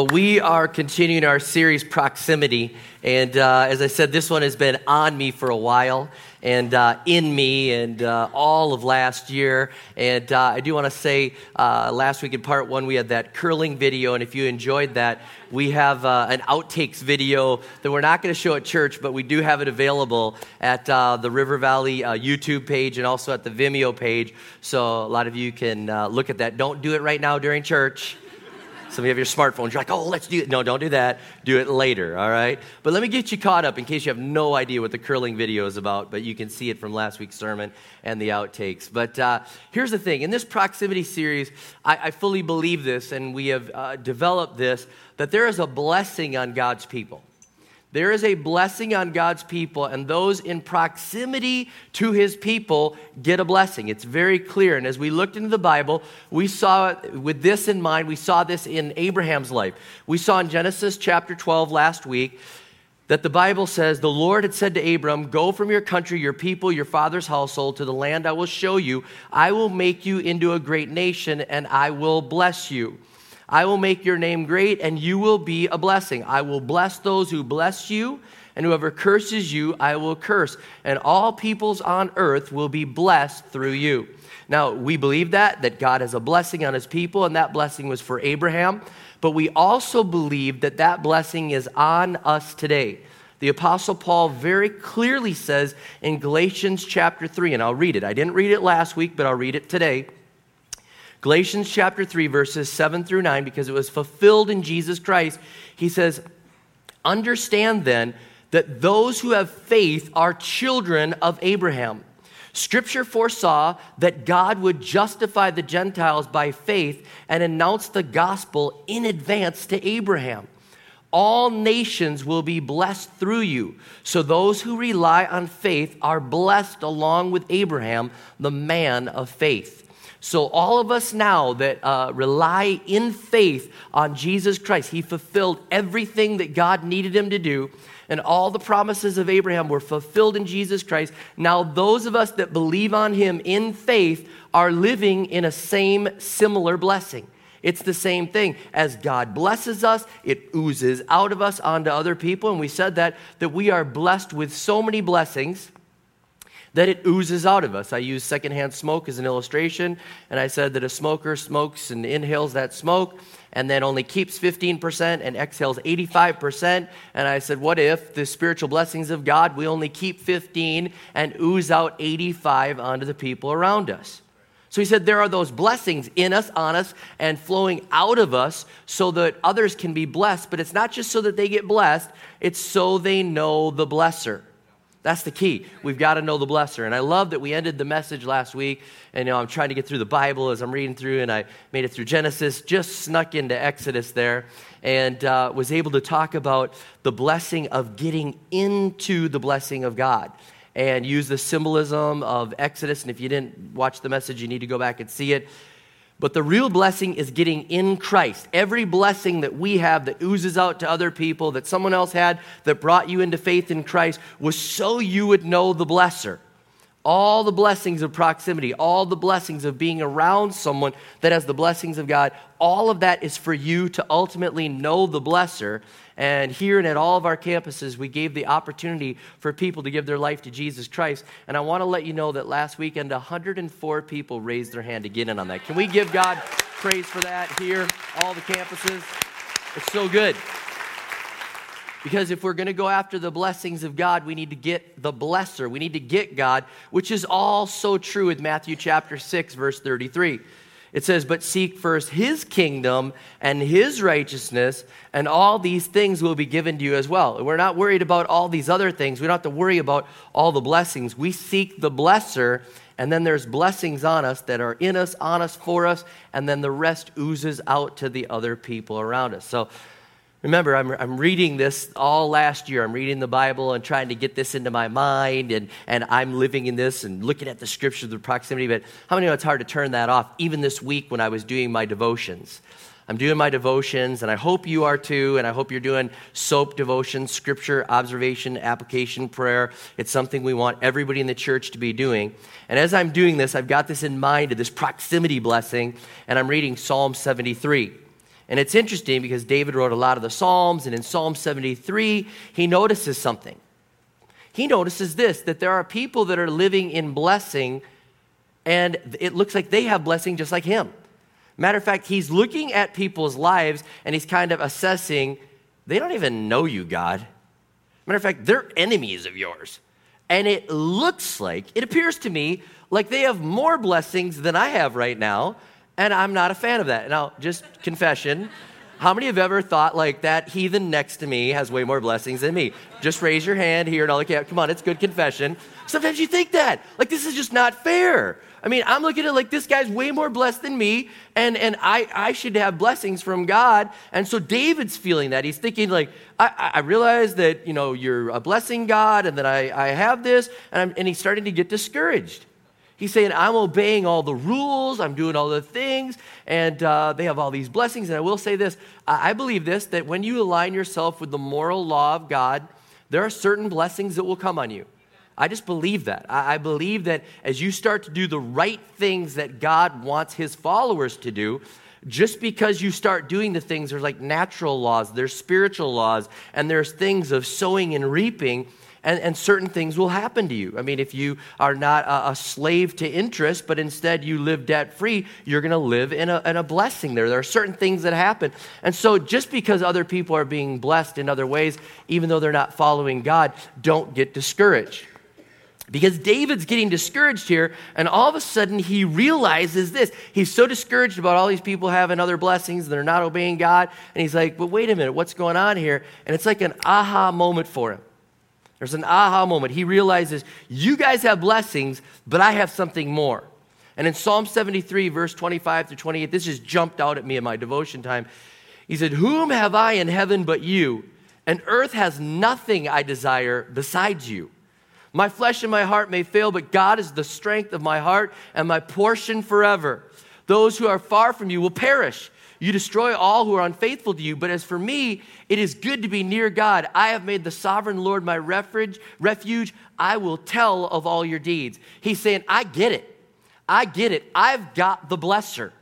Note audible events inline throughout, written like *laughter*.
Well, we are continuing our series, Proximity. And uh, as I said, this one has been on me for a while and uh, in me and uh, all of last year. And uh, I do want to say uh, last week in part one, we had that curling video. And if you enjoyed that, we have uh, an outtakes video that we're not going to show at church, but we do have it available at the River Valley YouTube page and also at the Vimeo page. So a lot of you can look at that. Don't do it right now during church. Some of you have your smartphones. You're like, oh, let's do it. No, don't do that. Do it later, all right? But let me get you caught up in case you have no idea what the curling video is about, but you can see it from last week's sermon and the outtakes. But uh, here's the thing in this proximity series, I, I fully believe this, and we have uh, developed this, that there is a blessing on God's people. There is a blessing on God's people, and those in proximity to his people get a blessing. It's very clear. And as we looked into the Bible, we saw, with this in mind, we saw this in Abraham's life. We saw in Genesis chapter 12 last week that the Bible says, The Lord had said to Abram, Go from your country, your people, your father's household to the land I will show you. I will make you into a great nation, and I will bless you. I will make your name great, and you will be a blessing. I will bless those who bless you, and whoever curses you, I will curse. And all peoples on earth will be blessed through you. Now, we believe that, that God has a blessing on his people, and that blessing was for Abraham. But we also believe that that blessing is on us today. The Apostle Paul very clearly says in Galatians chapter 3, and I'll read it. I didn't read it last week, but I'll read it today. Galatians chapter 3, verses 7 through 9, because it was fulfilled in Jesus Christ, he says, Understand then that those who have faith are children of Abraham. Scripture foresaw that God would justify the Gentiles by faith and announce the gospel in advance to Abraham. All nations will be blessed through you. So those who rely on faith are blessed along with Abraham, the man of faith. So, all of us now that uh, rely in faith on Jesus Christ, He fulfilled everything that God needed Him to do, and all the promises of Abraham were fulfilled in Jesus Christ. Now, those of us that believe on Him in faith are living in a same similar blessing. It's the same thing. As God blesses us, it oozes out of us onto other people. And we said that, that we are blessed with so many blessings that it oozes out of us. I use secondhand smoke as an illustration, and I said that a smoker smokes and inhales that smoke and then only keeps 15% and exhales 85%. And I said, what if the spiritual blessings of God, we only keep 15 and ooze out 85 onto the people around us? So he said, there are those blessings in us, on us, and flowing out of us so that others can be blessed. But it's not just so that they get blessed, it's so they know the blesser. That's the key. We've got to know the blesser. And I love that we ended the message last week. And you know, I'm trying to get through the Bible as I'm reading through, and I made it through Genesis, just snuck into Exodus there, and uh, was able to talk about the blessing of getting into the blessing of God and use the symbolism of Exodus. And if you didn't watch the message, you need to go back and see it. But the real blessing is getting in Christ. Every blessing that we have that oozes out to other people, that someone else had, that brought you into faith in Christ, was so you would know the blesser. All the blessings of proximity, all the blessings of being around someone that has the blessings of God, all of that is for you to ultimately know the blesser and here and at all of our campuses, we gave the opportunity for people to give their life to Jesus Christ. And I want to let you know that last weekend, 104 people raised their hand to get in on that. Can we give God praise for that here, all the campuses? It's so good. Because if we're going to go after the blessings of God, we need to get the blesser. We need to get God, which is all so true with Matthew chapter 6, verse 33. It says, But seek first his kingdom and his righteousness, and all these things will be given to you as well. We're not worried about all these other things. We don't have to worry about all the blessings. We seek the blesser, and then there's blessings on us that are in us, on us, for us, and then the rest oozes out to the other people around us. So Remember, I'm, I'm reading this all last year. I'm reading the Bible and trying to get this into my mind, and, and I'm living in this and looking at the scriptures, the proximity. But how many know it's hard to turn that off, even this week when I was doing my devotions? I'm doing my devotions, and I hope you are too, and I hope you're doing SOAP devotions, scripture, observation, application, prayer. It's something we want everybody in the church to be doing. And as I'm doing this, I've got this in mind, of this proximity blessing, and I'm reading Psalm 73. And it's interesting because David wrote a lot of the Psalms, and in Psalm 73, he notices something. He notices this that there are people that are living in blessing, and it looks like they have blessing just like him. Matter of fact, he's looking at people's lives and he's kind of assessing, they don't even know you, God. Matter of fact, they're enemies of yours. And it looks like, it appears to me, like they have more blessings than I have right now and I'm not a fan of that. Now, just confession. How many have ever thought like that heathen next to me has way more blessings than me? Just raise your hand here and I'll look at Come on, it's good confession. Sometimes you think that. Like, this is just not fair. I mean, I'm looking at like this guy's way more blessed than me, and, and I, I should have blessings from God. And so David's feeling that. He's thinking, like, I, I realize that, you know, you're a blessing God and that I, I have this, and, I'm, and he's starting to get discouraged. He's saying, I'm obeying all the rules, I'm doing all the things, and uh, they have all these blessings. And I will say this I believe this that when you align yourself with the moral law of God, there are certain blessings that will come on you. I just believe that. I believe that as you start to do the right things that God wants his followers to do, just because you start doing the things, there's like natural laws, there's spiritual laws, and there's things of sowing and reaping and, and certain things will happen to you. I mean, if you are not a, a slave to interest, but instead you live debt free, you're going to live in a, in a blessing there. There are certain things that happen. And so, just because other people are being blessed in other ways, even though they're not following God, don't get discouraged. Because David's getting discouraged here, and all of a sudden he realizes this. He's so discouraged about all these people having other blessings, they're not obeying God, and he's like, but wait a minute, what's going on here? And it's like an aha moment for him. There's an aha moment. He realizes, you guys have blessings, but I have something more. And in Psalm 73, verse 25 through 28, this just jumped out at me in my devotion time. He said, Whom have I in heaven but you? And earth has nothing I desire besides you. My flesh and my heart may fail, but God is the strength of my heart and my portion forever. Those who are far from you will perish. You destroy all who are unfaithful to you. But as for me, it is good to be near God. I have made the sovereign Lord my refuge. Refuge. I will tell of all your deeds. He's saying, I get it. I get it. I've got the blesser.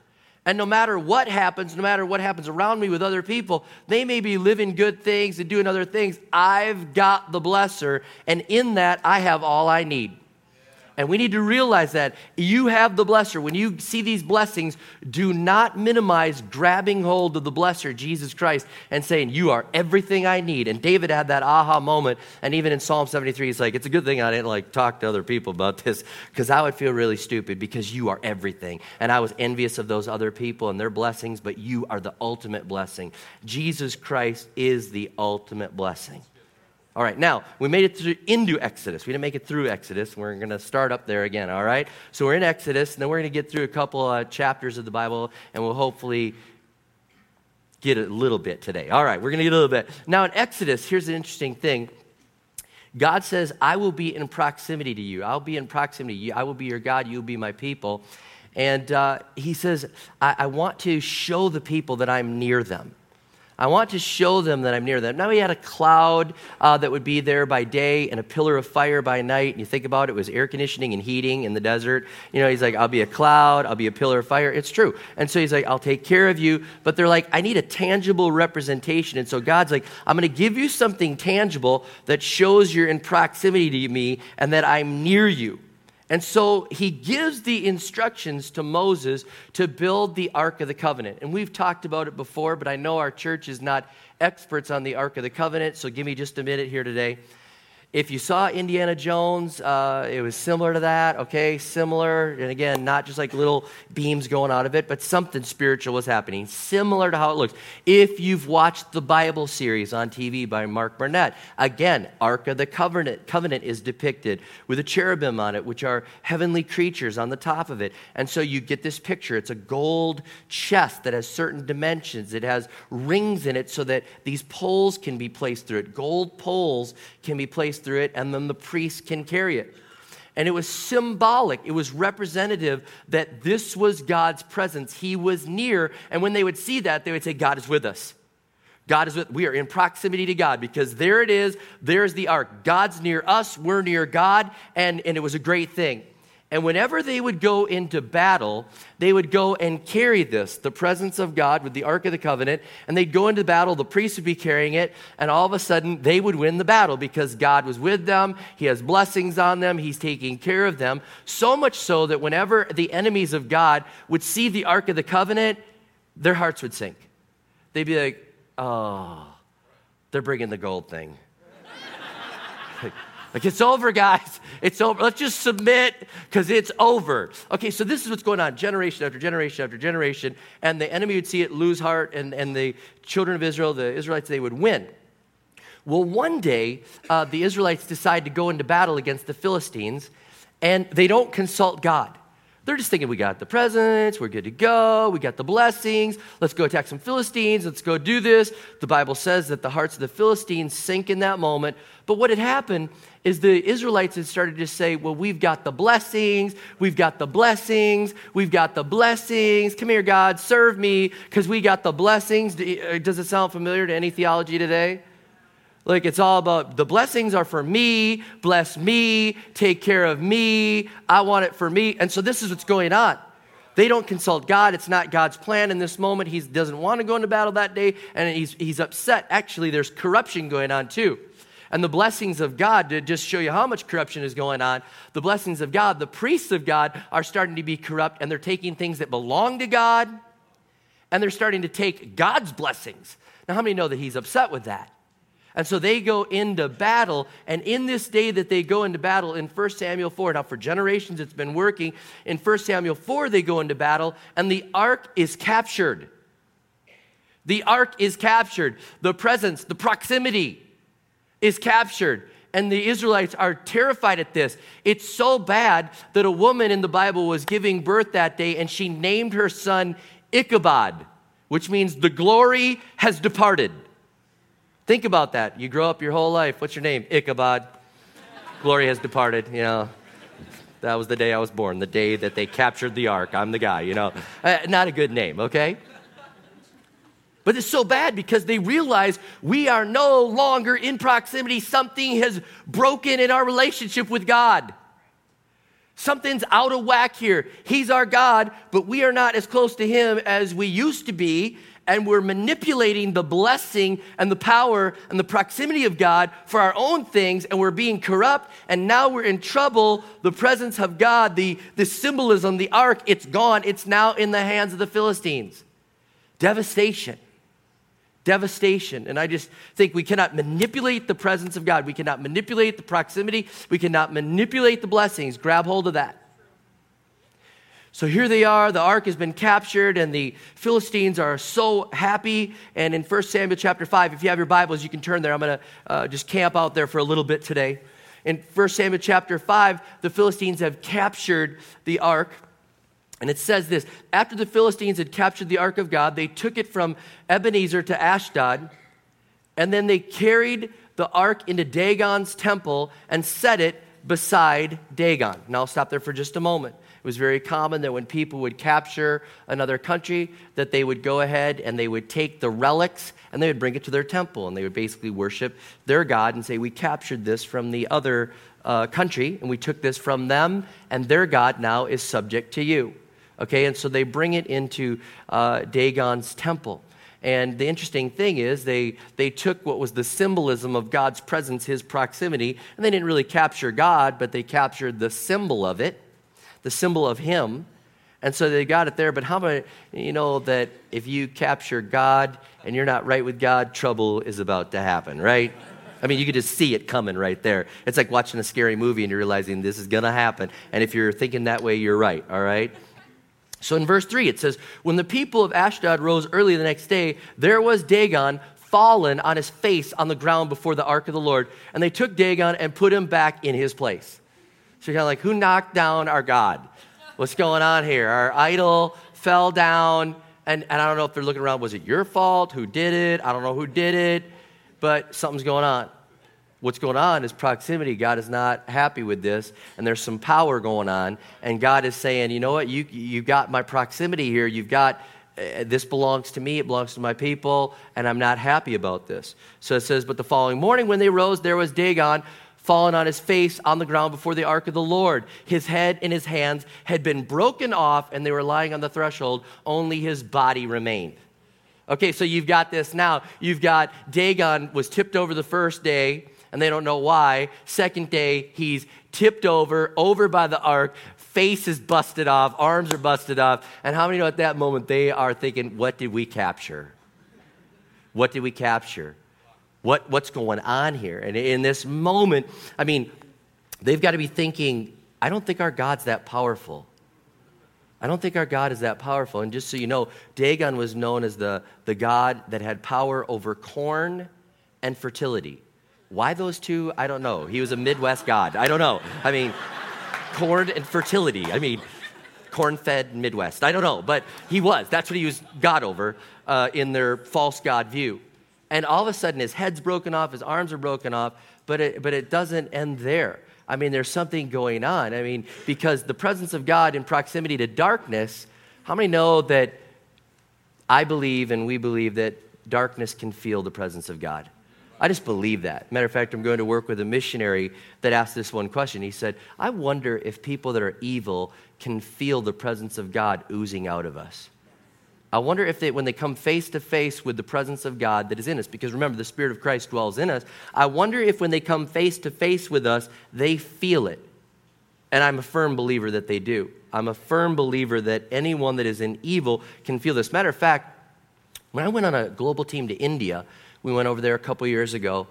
And no matter what happens, no matter what happens around me with other people, they may be living good things and doing other things. I've got the blesser. And in that, I have all I need. And we need to realize that you have the blesser. When you see these blessings, do not minimize grabbing hold of the blesser, Jesus Christ, and saying, You are everything I need. And David had that aha moment. And even in Psalm 73, he's like, It's a good thing I didn't like talk to other people about this because I would feel really stupid because you are everything. And I was envious of those other people and their blessings, but you are the ultimate blessing. Jesus Christ is the ultimate blessing. All right, now we made it through, into Exodus. We didn't make it through Exodus. We're going to start up there again, all right? So we're in Exodus, and then we're going to get through a couple uh, chapters of the Bible, and we'll hopefully get a little bit today. All right, we're going to get a little bit. Now in Exodus, here's an interesting thing. God says, I will be in proximity to you. I'll be in proximity. to you. I will be your God. You will be my people. And uh, he says, I-, I want to show the people that I'm near them. I want to show them that I'm near them. Now, he had a cloud uh, that would be there by day and a pillar of fire by night. And you think about it, it was air conditioning and heating in the desert. You know, he's like, I'll be a cloud, I'll be a pillar of fire. It's true. And so he's like, I'll take care of you. But they're like, I need a tangible representation. And so God's like, I'm going to give you something tangible that shows you're in proximity to me and that I'm near you. And so he gives the instructions to Moses to build the Ark of the Covenant. And we've talked about it before, but I know our church is not experts on the Ark of the Covenant, so give me just a minute here today. If you saw Indiana Jones, uh, it was similar to that, okay? Similar. And again, not just like little beams going out of it, but something spiritual was happening, similar to how it looks. If you've watched the Bible series on TV by Mark Burnett, again, Ark of the Covenant, Covenant is depicted with a cherubim on it, which are heavenly creatures on the top of it. And so you get this picture. It's a gold chest that has certain dimensions, it has rings in it so that these poles can be placed through it. Gold poles can be placed through it, and then the priest can carry it. And it was symbolic, it was representative that this was God's presence. He was near. And when they would see that, they would say, God is with us. God is with, we are in proximity to God because there it is, there's the ark. God's near us, we're near God, and, and it was a great thing. And whenever they would go into battle, they would go and carry this, the presence of God with the Ark of the Covenant, and they'd go into battle, the priest would be carrying it, and all of a sudden they would win the battle because God was with them, He has blessings on them, He's taking care of them. So much so that whenever the enemies of God would see the Ark of the Covenant, their hearts would sink. They'd be like, oh, they're bringing the gold thing. Like, it's over, guys. It's over. Let's just submit because it's over. Okay, so this is what's going on generation after generation after generation. And the enemy would see it lose heart, and, and the children of Israel, the Israelites, they would win. Well, one day, uh, the Israelites decide to go into battle against the Philistines, and they don't consult God. They're just thinking, we got the presence, we're good to go, we got the blessings, let's go attack some Philistines, let's go do this. The Bible says that the hearts of the Philistines sink in that moment. But what had happened is the Israelites had started to say, well, we've got the blessings, we've got the blessings, we've got the blessings. Come here, God, serve me because we got the blessings. Uh, does it sound familiar to any theology today? Like it's all about the blessings are for me, bless me, take care of me, I want it for me. And so this is what's going on. They don't consult God. It's not God's plan in this moment. He doesn't want to go into battle that day, and he's, he's upset. Actually, there's corruption going on too. And the blessings of God, to just show you how much corruption is going on, the blessings of God, the priests of God are starting to be corrupt, and they're taking things that belong to God, and they're starting to take God's blessings. Now, how many know that he's upset with that? And so they go into battle. And in this day that they go into battle in 1 Samuel 4, now for generations it's been working. In 1 Samuel 4, they go into battle, and the ark is captured. The ark is captured. The presence, the proximity is captured. And the Israelites are terrified at this. It's so bad that a woman in the Bible was giving birth that day, and she named her son Ichabod, which means the glory has departed. Think about that. You grow up your whole life. What's your name? Ichabod. Glory has departed, you know. That was the day I was born, the day that they captured the ark. I'm the guy, you know. Uh, not a good name, okay? But it's so bad because they realize we are no longer in proximity. Something has broken in our relationship with God. Something's out of whack here. He's our God, but we are not as close to Him as we used to be and we're manipulating the blessing and the power and the proximity of God for our own things, and we're being corrupt, and now we're in trouble. The presence of God, the, the symbolism, the ark, it's gone. It's now in the hands of the Philistines. Devastation. Devastation. And I just think we cannot manipulate the presence of God. We cannot manipulate the proximity. We cannot manipulate the blessings. Grab hold of that. So here they are, the ark has been captured, and the Philistines are so happy. And in 1 Samuel chapter 5, if you have your Bibles, you can turn there. I'm going to uh, just camp out there for a little bit today. In 1 Samuel chapter 5, the Philistines have captured the ark. And it says this After the Philistines had captured the ark of God, they took it from Ebenezer to Ashdod, and then they carried the ark into Dagon's temple and set it beside Dagon. Now I'll stop there for just a moment. It was very common that when people would capture another country, that they would go ahead and they would take the relics and they would bring it to their temple and they would basically worship their God and say, We captured this from the other uh, country and we took this from them and their God now is subject to you. Okay, and so they bring it into uh, Dagon's temple. And the interesting thing is, they, they took what was the symbolism of God's presence, his proximity, and they didn't really capture God, but they captured the symbol of it, the symbol of him. And so they got it there. But how about, you know, that if you capture God and you're not right with God, trouble is about to happen, right? I mean, you could just see it coming right there. It's like watching a scary movie and you're realizing this is going to happen. And if you're thinking that way, you're right, all right? So in verse 3, it says, When the people of Ashdod rose early the next day, there was Dagon fallen on his face on the ground before the ark of the Lord. And they took Dagon and put him back in his place. So you're kind of like, Who knocked down our God? What's going on here? Our idol fell down. And, and I don't know if they're looking around, was it your fault? Who did it? I don't know who did it, but something's going on what's going on is proximity. God is not happy with this, and there's some power going on. And God is saying, you know what? You, you've got my proximity here. You've got uh, this belongs to me, it belongs to my people, and I'm not happy about this. So it says, But the following morning when they rose, there was Dagon fallen on his face on the ground before the ark of the Lord. His head and his hands had been broken off, and they were lying on the threshold. Only his body remained. Okay, so you've got this now. You've got Dagon was tipped over the first day and they don't know why. Second day, he's tipped over, over by the ark, face is busted off, arms are busted off. And how many know at that moment they are thinking, what did we capture? What did we capture? What, what's going on here? And in this moment, I mean, they've got to be thinking, I don't think our God's that powerful. I don't think our God is that powerful. And just so you know, Dagon was known as the, the God that had power over corn and fertility. Why those two? I don't know. He was a Midwest god. I don't know. I mean, corn and fertility. I mean, corn fed Midwest. I don't know. But he was. That's what he was God over uh, in their false God view. And all of a sudden, his head's broken off, his arms are broken off, but it, but it doesn't end there. I mean, there's something going on. I mean, because the presence of God in proximity to darkness, how many know that I believe and we believe that darkness can feel the presence of God? I just believe that. Matter of fact, I'm going to work with a missionary that asked this one question. He said, I wonder if people that are evil can feel the presence of God oozing out of us. I wonder if they, when they come face to face with the presence of God that is in us, because remember, the Spirit of Christ dwells in us, I wonder if when they come face to face with us, they feel it. And I'm a firm believer that they do. I'm a firm believer that anyone that is in evil can feel this. Matter of fact, when I went on a global team to India, we went over there a couple years ago.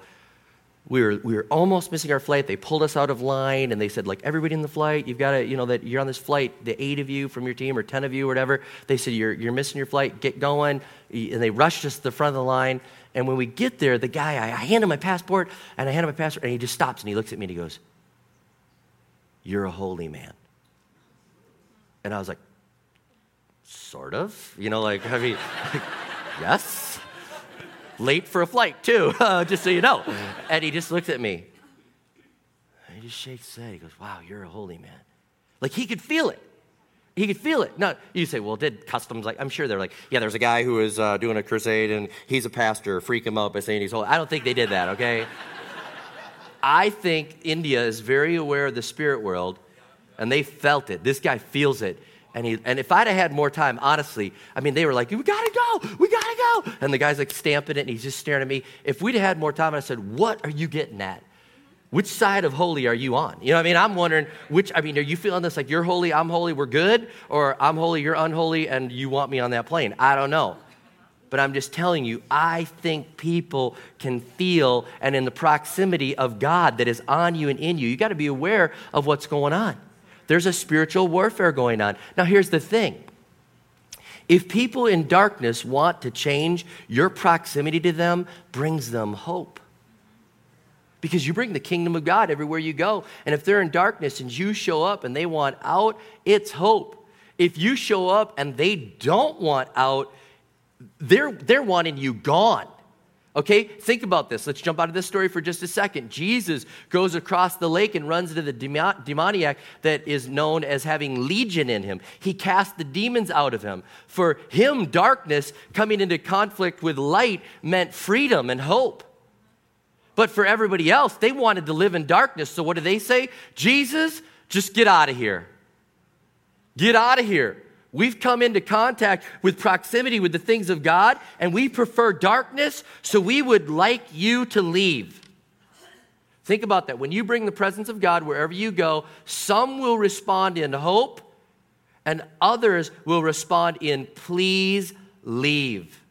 We were, we were almost missing our flight. They pulled us out of line and they said, like, everybody in the flight, you've got to, you know, that you're on this flight, the eight of you from your team or 10 of you or whatever. They said, you're, you're missing your flight, get going. And they rushed us to the front of the line. And when we get there, the guy, I, I hand him my passport and I hand him my passport and he just stops and he looks at me and he goes, You're a holy man. And I was like, Sort of. You know, like, I mean, *laughs* like, yes late for a flight too, *laughs* uh, just so you know. And he just looks at me. And he just shakes his head. He goes, Wow, you're a holy man. Like he could feel it. He could feel it. No, you say, well, did customs like? I'm sure they're like, yeah. There's a guy who is uh, doing a crusade, and he's a pastor. Freak him out by saying he's holy. I don't think they did that. Okay. I think India is very aware of the spirit world, and they felt it. This guy feels it, and, he, and if I'd have had more time, honestly, I mean, they were like, we gotta go, we gotta go. And the guy's like stamping it and he's just staring at me. If we'd have had more time, I said, what are you getting at? Which side of holy are you on? You know what I mean? I'm wondering which, I mean, are you feeling this like you're holy, I'm holy, we're good? Or I'm holy, you're unholy, and you want me on that plane? I don't know. But I'm just telling you, I think people can feel and in the proximity of God that is on you and in you, you got to be aware of what's going on. There's a spiritual warfare going on. Now, here's the thing if people in darkness want to change, your proximity to them brings them hope. Because you bring the kingdom of God everywhere you go. And if they're in darkness and you show up and they want out, it's hope. If you show up and they don't want out, they're, they're wanting you gone. Okay, think about this. Let's jump out of this story for just a second. Jesus goes across the lake and runs into the demoniac that is known as having legion in him. He casts the demons out of him. For him, darkness coming into conflict with light meant freedom and hope. But for everybody else, they wanted to live in darkness. So what do they say? Jesus, just get out of here. Get out of here. We've come into contact with proximity with the things of God, and we prefer darkness, so we would like you to leave. Think about that. When you bring the presence of God wherever you go, some will respond in hope, and others will respond in please leave.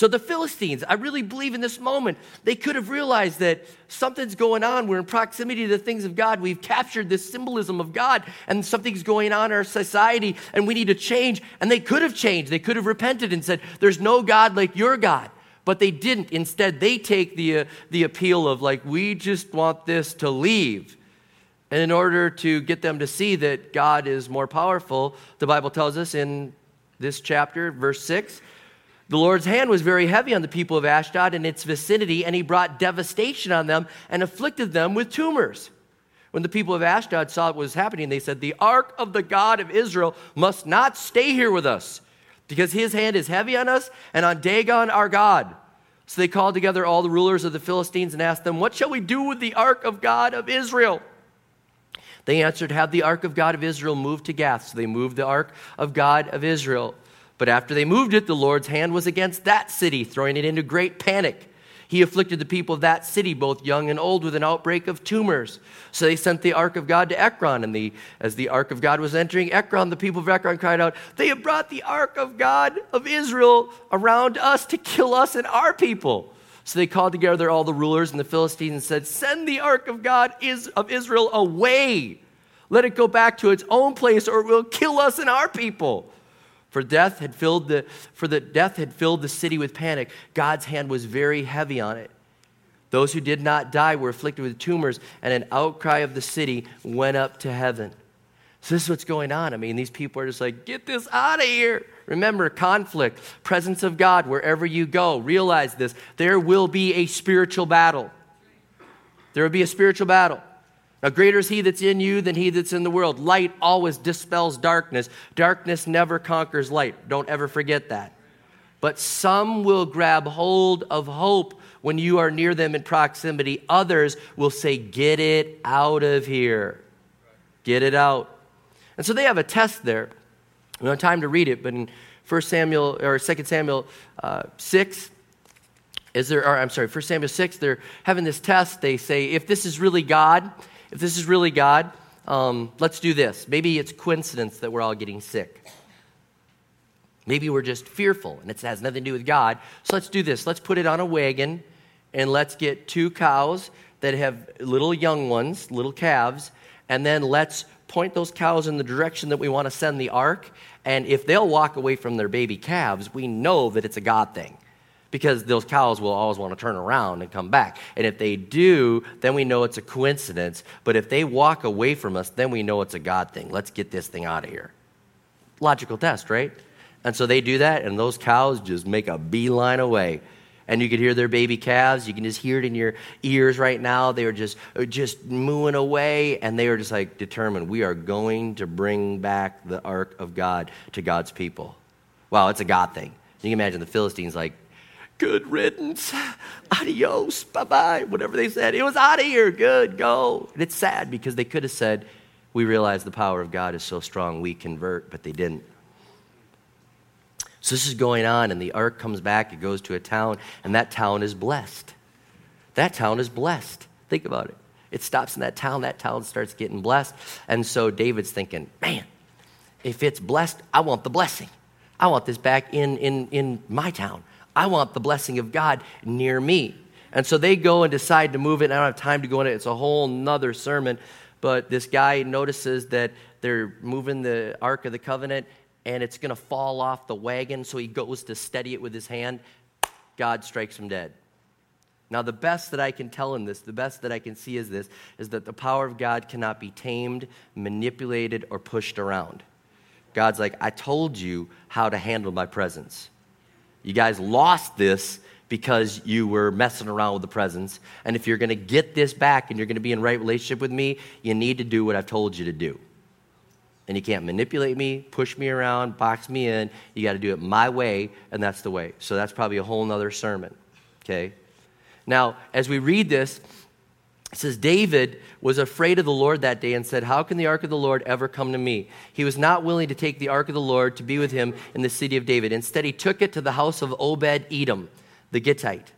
So the Philistines, I really believe in this moment, they could have realized that something's going on. We're in proximity to the things of God. We've captured this symbolism of God, and something's going on in our society, and we need to change. And they could have changed. They could have repented and said, There's no God like your God. But they didn't. Instead, they take the, uh, the appeal of, like, we just want this to leave. And in order to get them to see that God is more powerful, the Bible tells us in this chapter, verse 6, the Lord's hand was very heavy on the people of Ashdod and its vicinity, and he brought devastation on them and afflicted them with tumors. When the people of Ashdod saw what was happening, they said, The ark of the God of Israel must not stay here with us, because his hand is heavy on us and on Dagon our God. So they called together all the rulers of the Philistines and asked them, What shall we do with the ark of God of Israel? They answered, Have the ark of God of Israel moved to Gath. So they moved the ark of God of Israel. But after they moved it, the Lord's hand was against that city, throwing it into great panic. He afflicted the people of that city, both young and old, with an outbreak of tumors. So they sent the ark of God to Ekron. And the, as the ark of God was entering Ekron, the people of Ekron cried out, They have brought the ark of God of Israel around us to kill us and our people. So they called together all the rulers and the Philistines and said, Send the ark of God is, of Israel away. Let it go back to its own place, or it will kill us and our people. For death had filled the, for the death had filled the city with panic. God's hand was very heavy on it. Those who did not die were afflicted with tumors, and an outcry of the city went up to heaven. So this is what's going on. I mean, these people are just like, get this out of here. Remember, conflict, presence of God wherever you go. Realize this. There will be a spiritual battle. There will be a spiritual battle. Now, greater is he that's in you than he that's in the world. Light always dispels darkness. Darkness never conquers light. Don't ever forget that. But some will grab hold of hope when you are near them in proximity. Others will say, Get it out of here. Get it out. And so they have a test there. We don't have time to read it, but in 1 Samuel or 2 Samuel uh, 6, is there, or I'm sorry, 1 Samuel 6, they're having this test. They say, if this is really God, if this is really God, um, let's do this. Maybe it's coincidence that we're all getting sick. Maybe we're just fearful and it has nothing to do with God. So let's do this. Let's put it on a wagon and let's get two cows that have little young ones, little calves, and then let's point those cows in the direction that we want to send the ark. And if they'll walk away from their baby calves, we know that it's a God thing because those cows will always want to turn around and come back. And if they do, then we know it's a coincidence. But if they walk away from us, then we know it's a God thing. Let's get this thing out of here. Logical test, right? And so they do that, and those cows just make a beeline away. And you could hear their baby calves. You can just hear it in your ears right now. They were just, uh, just mooing away, and they were just like determined we are going to bring back the ark of God to God's people. Wow, it's a God thing. You can imagine the Philistines like, good riddance, adios, bye bye, whatever they said. It was out of here, good, go. And it's sad because they could have said, We realize the power of God is so strong, we convert, but they didn't. So this is going on, and the ark comes back, it goes to a town, and that town is blessed. That town is blessed. Think about it. It stops in that town, that town starts getting blessed. And so David's thinking, man, if it's blessed, I want the blessing. I want this back in, in, in my town. I want the blessing of God near me. And so they go and decide to move it. I don't have time to go into it. It's a whole nother sermon. But this guy notices that they're moving the Ark of the Covenant and it's going to fall off the wagon. So he goes to steady it with his hand. God strikes him dead. Now, the best that I can tell in this, the best that I can see is this, is that the power of God cannot be tamed, manipulated, or pushed around. God's like, I told you how to handle my presence. You guys lost this because you were messing around with the presence. And if you're going to get this back and you're going to be in right relationship with me, you need to do what I've told you to do. And you can't manipulate me, push me around, box me in. You got to do it my way, and that's the way. So that's probably a whole nother sermon. Okay? Now, as we read this, It says, David was afraid of the Lord that day and said, How can the ark of the Lord ever come to me? He was not willing to take the ark of the Lord to be with him in the city of David. Instead, he took it to the house of Obed Edom, the Gittite.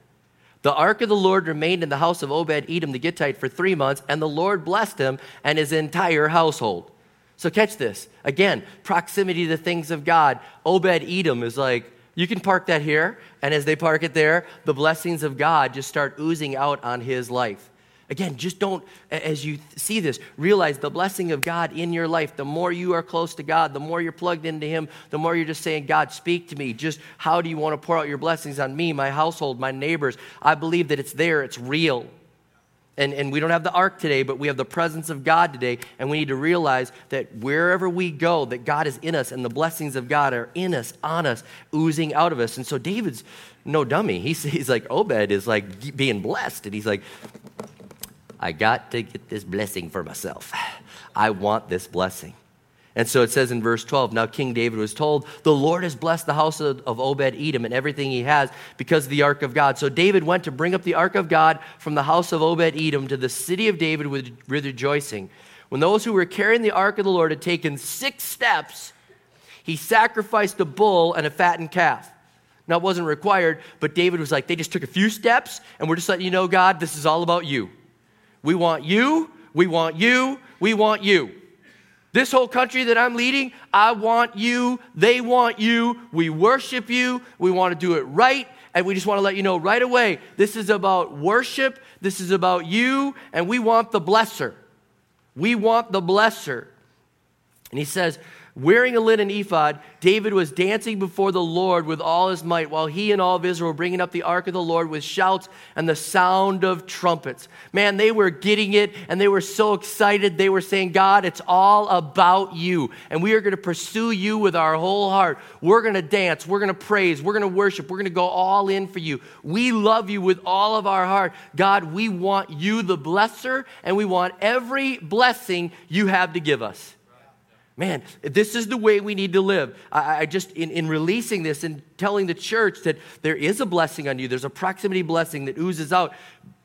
The ark of the Lord remained in the house of Obed Edom, the Gittite, for three months, and the Lord blessed him and his entire household. So, catch this. Again, proximity to the things of God. Obed Edom is like, you can park that here, and as they park it there, the blessings of God just start oozing out on his life. Again, just don't, as you see this, realize the blessing of God in your life. The more you are close to God, the more you're plugged into Him, the more you're just saying, God, speak to me. Just how do you want to pour out your blessings on me, my household, my neighbors? I believe that it's there, it's real. And, and we don't have the ark today, but we have the presence of God today. And we need to realize that wherever we go, that God is in us and the blessings of God are in us, on us, oozing out of us. And so David's no dummy. He's, he's like, Obed is like being blessed. And he's like, I got to get this blessing for myself. I want this blessing. And so it says in verse 12 Now King David was told, The Lord has blessed the house of, Obed Edom and everything he has because of the ark of God. So David went to bring up the ark of God from the house of Obed Edom to the city of David with, with rejoicing. When those who were carrying the ark of the Lord had taken six steps, he sacrificed a bull and a fattened calf. Now, it wasn't required, but David was like, They just took a few steps, and we're just letting you know, God, this is all about you. We want you, we want you, we want you. This whole country that I'm leading, I want you, they want you, we worship you, we want to do it right, and we just want to let you know right away this is about worship, this is about you, and we want the blesser. We want the blesser. And he says, Wearing a linen ephod, David was dancing before the Lord with all his might, while he and all of Israel were bringing up the ark of the Lord with shouts and the sound of trumpets. Man, they were getting it and they were so excited. They were saying, God, it's all about you. And we are going to pursue you with our whole heart. We're going to dance. We're going to praise. We're going to worship. We're going to go all in for you. We love you with all of our heart. God, we want you, the blesser, and we want every blessing you have to give us. Man, this is the way we need to live. I, I, just, in, in releasing this and telling the church that there is a blessing on you, there's a proximity blessing that oozes out,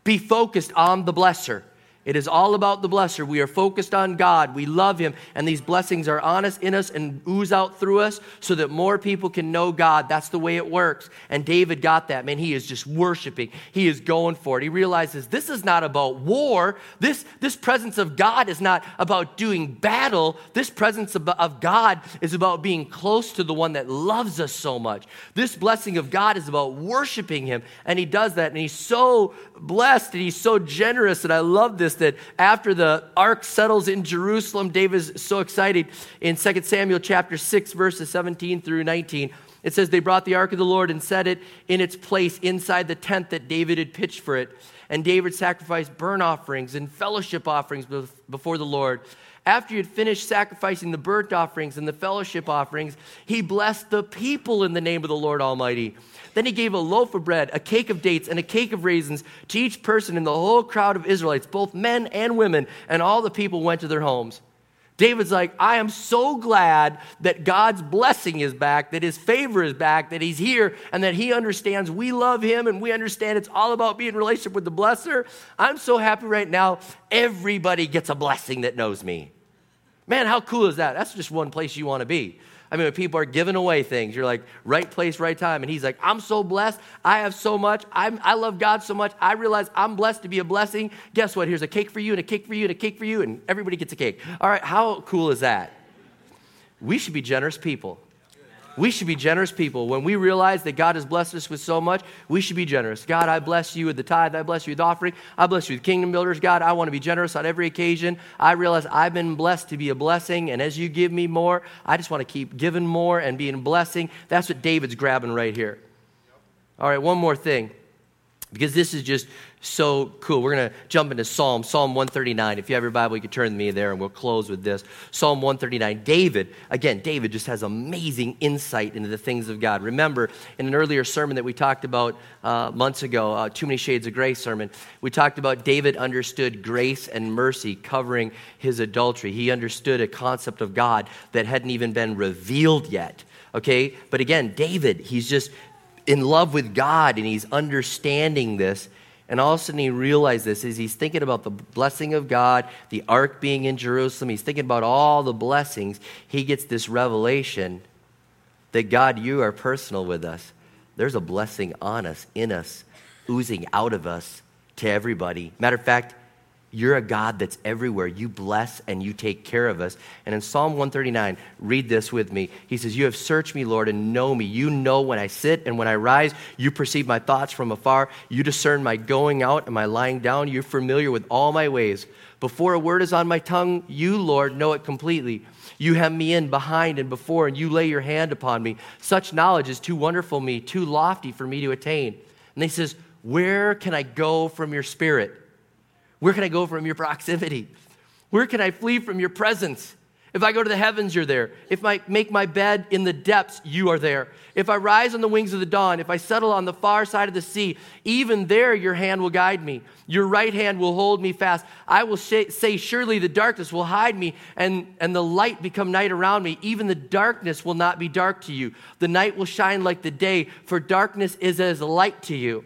be focused on the blesser. It is all about the blesser. We are focused on God. We love Him. And these blessings are on us, in us, and ooze out through us so that more people can know God. That's the way it works. And David got that. Man, he is just worshiping. He is going for it. He realizes this is not about war. This, this presence of God is not about doing battle. This presence of, of God is about being close to the one that loves us so much. This blessing of God is about worshiping Him. And He does that. And He's so blessed and He's so generous. And I love this that after the ark settles in Jerusalem, David is so excited. In 2 Samuel chapter 6, verses 17 through 19, it says, They brought the ark of the Lord and set it in its place inside the tent that David had pitched for it. And David sacrificed burnt offerings and fellowship offerings before the Lord. After he had finished sacrificing the burnt offerings and the fellowship offerings, he blessed the people in the name of the Lord Almighty. Then he gave a loaf of bread, a cake of dates, and a cake of raisins to each person in the whole crowd of Israelites, both men and women, and all the people went to their homes. David's like, I am so glad that God's blessing is back, that his favor is back, that he's here, and that he understands we love him and we understand it's all about being in relationship with the blesser. I'm so happy right now. Everybody gets a blessing that knows me. Man, how cool is that? That's just one place you want to be. I mean, when people are giving away things, you're like, right place, right time. And he's like, I'm so blessed. I have so much. I'm, I love God so much. I realize I'm blessed to be a blessing. Guess what? Here's a cake for you, and a cake for you, and a cake for you, and everybody gets a cake. All right, how cool is that? We should be generous people. We should be generous people. When we realize that God has blessed us with so much, we should be generous. God, I bless you with the tithe. I bless you with the offering. I bless you with kingdom builders. God, I want to be generous on every occasion. I realize I've been blessed to be a blessing. And as you give me more, I just want to keep giving more and being a blessing. That's what David's grabbing right here. All right, one more thing because this is just so cool. We're going to jump into Psalm, Psalm 139. If you have your Bible, you can turn to me there and we'll close with this. Psalm 139. David, again, David just has amazing insight into the things of God. Remember, in an earlier sermon that we talked about uh, months ago, uh, Too Many Shades of Grace sermon, we talked about David understood grace and mercy covering his adultery. He understood a concept of God that hadn't even been revealed yet okay? But again, David, he's just in love with God and he's understanding this. And all of a sudden, he realized this as he's thinking about the blessing of God, the ark being in Jerusalem. He's thinking about all the blessings. He gets this revelation that God, you are personal with us. There's a blessing on us, in us, oozing out of us to everybody. Matter of fact, you're a God that's everywhere. You bless and you take care of us. And in Psalm 139, read this with me. He says, You have searched me, Lord, and know me. You know when I sit and when I rise. You perceive my thoughts from afar. You discern my going out and my lying down. You're familiar with all my ways. Before a word is on my tongue, you, Lord, know it completely. You hem me in behind and before, and you lay your hand upon me. Such knowledge is too wonderful me, too lofty for me to attain. And he says, Where can I go from your spirit? Where can I go from your proximity? Where can I flee from your presence? If I go to the heavens, you're there. If I make my bed in the depths, you are there. If I rise on the wings of the dawn, if I settle on the far side of the sea, even there your hand will guide me. Your right hand will hold me fast. I will say, Surely the darkness will hide me, and, and the light become night around me. Even the darkness will not be dark to you. The night will shine like the day, for darkness is as light to you.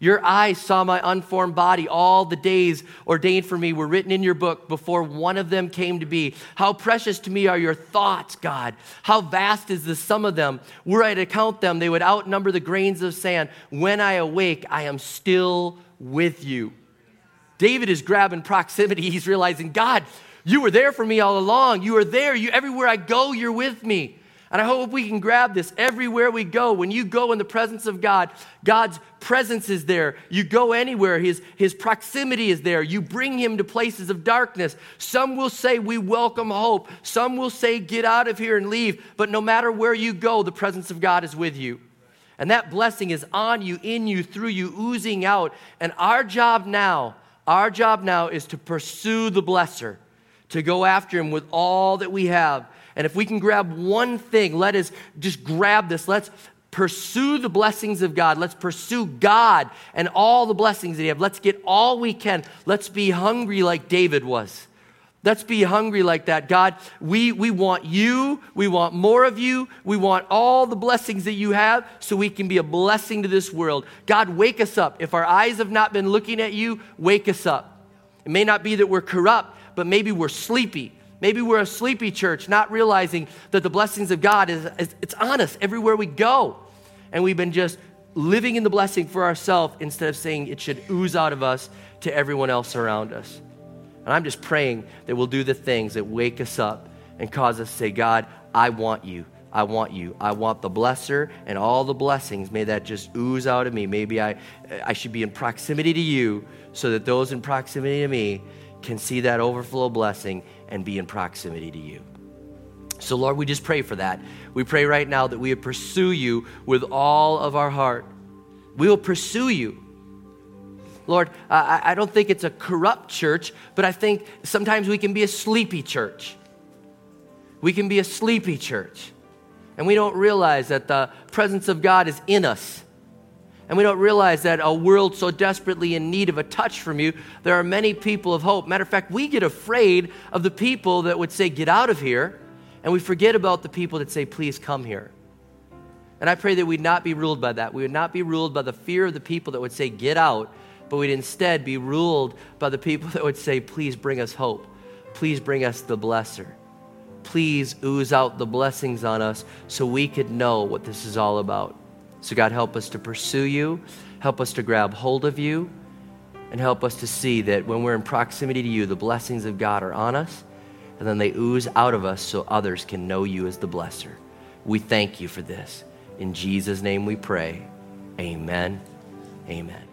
Your eyes saw my unformed body. All the days ordained for me were written in your book before one of them came to be. How precious to me are your thoughts, God. How vast is the sum of them. Were I to count them, they would outnumber the grains of sand. When I awake, I am still with you. David is grabbing proximity. *laughs* He's realizing, God, you were there for me all along. You are there. You everywhere I go, you're with me. And I hope we can grab this everywhere we go. When you go in the presence of God, God's presence is there. You go anywhere, His, His proximity is there. You bring Him to places of darkness. Some will say, We welcome hope. Some will say, Get out of here and leave. But no matter where you go, the presence of God is with you. And that blessing is on you, in you, through you, oozing out. And our job now, our job now is to pursue the blesser, to go after Him with all that we have and if we can grab one thing, let us just grab this. Let's pursue the blessings of God. Let's pursue God and all the blessings that He has. Let's get all we can. Let's be hungry like David was. Let's be hungry like that. God, we, we want you. We want more of you. We want all the blessings that you have so we can be a blessing to this world. God, wake us up. If our eyes have not been looking at you, wake us up. It may not be that we're corrupt, but maybe we're sleepy. Maybe we're a sleepy church, not realizing that the blessings of God is, is it's on us everywhere we go. And we've been just living in the blessing for ourselves instead of saying it should ooze out of us to everyone else around us. And I'm just praying that we'll do the things that wake us up and cause us to say, God, I want you. I want you. I want the blesser and all the blessings. May that just ooze out of me. Maybe I, I should be in proximity to you so that those in proximity to me can see that overflow blessing and be in proximity to you. So, Lord, we just pray for that. We pray right now that we would pursue you with all of our heart. We will pursue you. Lord, I, I don't think it's a corrupt church, but I think sometimes we can be a sleepy church. We can be a sleepy church. And we don't realize that the presence of God is in us and we don't realize that a world so desperately in need of a touch from you, there are many people of hope. Matter of fact, we get afraid of the people that would say, Get out of here, and we forget about the people that say, Please come here. And I pray that we'd not be ruled by that. We would not be ruled by the fear of the people that would say, Get out, but we'd instead be ruled by the people that would say, Please bring us hope. Please bring us the blesser. Please ooze out the blessings on us so we could know what this is all about. So, God, help us to pursue you, help us to grab hold of you, and help us to see that when we're in proximity to you, the blessings of God are on us, and then they ooze out of us so others can know you as the blesser. We thank you for this. In Jesus' name we pray. Amen. Amen.